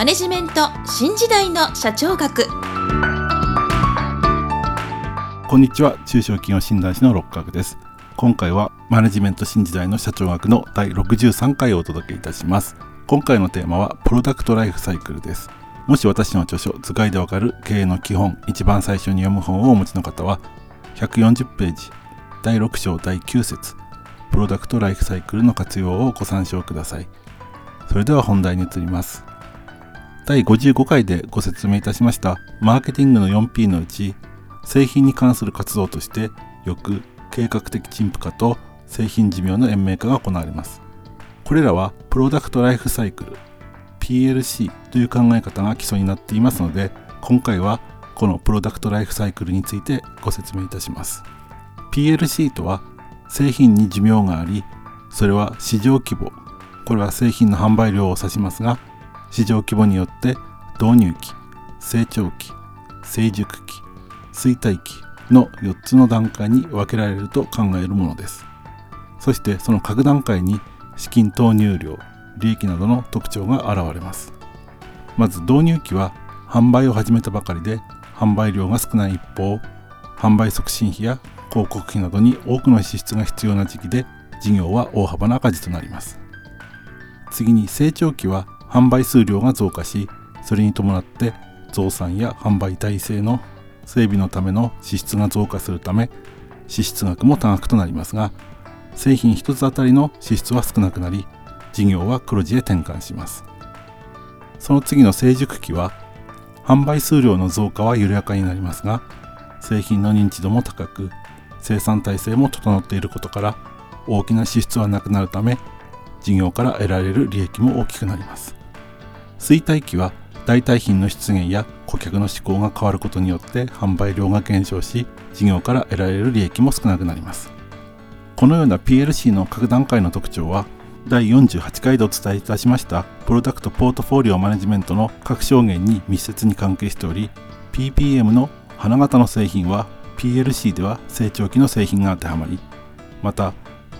マネジメント新時代の社長学。こんにちは。中小企業診断士の六角です。今回はマネジメント新時代の社長学の第63回をお届けいたします。今回のテーマはプロダクトライフサイクルです。もし私の著書図解でわかる経営の基本一番最初に読む本をお持ちの方は140ページ第6章第9節プロダクトライフサイクルの活用をご参照ください。それでは本題に移ります。第55回でご説明いたしましたマーケティングの 4P のうち製品に関する活動としてよく計画的陳腐化と製品寿命の延命化が行われます。これらはプロダクトライフサイクル PLC という考え方が基礎になっていますので今回はこのプロダクトライフサイクルについてご説明いたします。PLC とは製品に寿命がありそれは市場規模これは製品の販売量を指しますが市場規模によって導入期成長期成熟期衰退期の4つの段階に分けられると考えるものです。そしてその各段階に資金投入量利益などの特徴が現れます。まず導入期は販売を始めたばかりで販売量が少ない一方販売促進費や広告費などに多くの支出が必要な時期で事業は大幅な赤字となります。次に成長期は販売数量が増加しそれに伴って増産や販売体制の整備のための支出が増加するため支出額も多額となりますが製品1つあたりの支出は少なくなり事業は黒字へ転換します。その次の成熟期は販売数量の増加は緩やかになりますが製品の認知度も高く生産体制も整っていることから大きな支出はなくなるため事業から得られる利益も大きくなります。衰退期は代替品の出現や顧客の志向が変わることによって販売量が減少し事業から得られる利益も少なくなります。このような PLC の各段階の特徴は第48回でお伝えいたしましたプロダクトポートフォリオマネジメントの各証言に密接に関係しており PPM の花形の製品は PLC では成長期の製品が当てはまりまた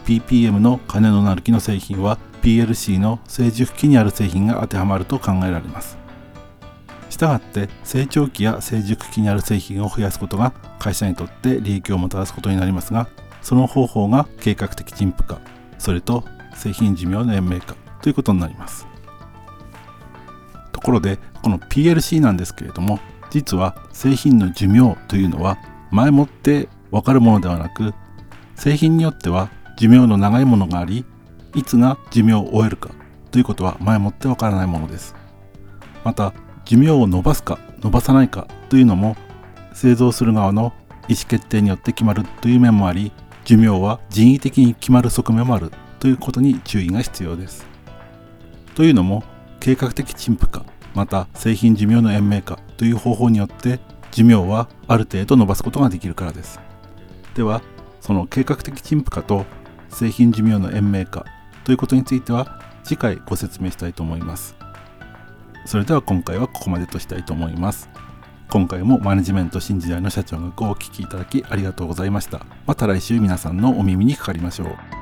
PPM の金のなる木の製品は PLC の成熟期にある製品が当てはまると考えられます。したがって成長期や成熟期にある製品を増やすことが会社にとって利益をもたらすことになりますがその方法が計画的陳腐化それと製品寿命の延命化ということになります。ところでこの PLC なんですけれども実は製品の寿命というのは前もって分かるものではなく製品によっては寿命の長いものがありいつが寿命を終えるかということは前もってわからないものです。また寿命を伸ばすか伸ばさないかというのも製造する側の意思決定によって決まるという面もあり寿命は人為的に決まる側面もあるということに注意が必要です。というのも計画的陳腐化また製品寿命の延命化という方法によって寿命はある程度伸ばすことができるからです。ではその計画的陳腐化と製品寿命の延命化ということについては次回ご説明したいと思います。それでは今回はここまでとしたいと思います。今回もマネジメント新時代の社長学をお聴きいただきありがとうございました。また来週皆さんのお耳にかかりましょう。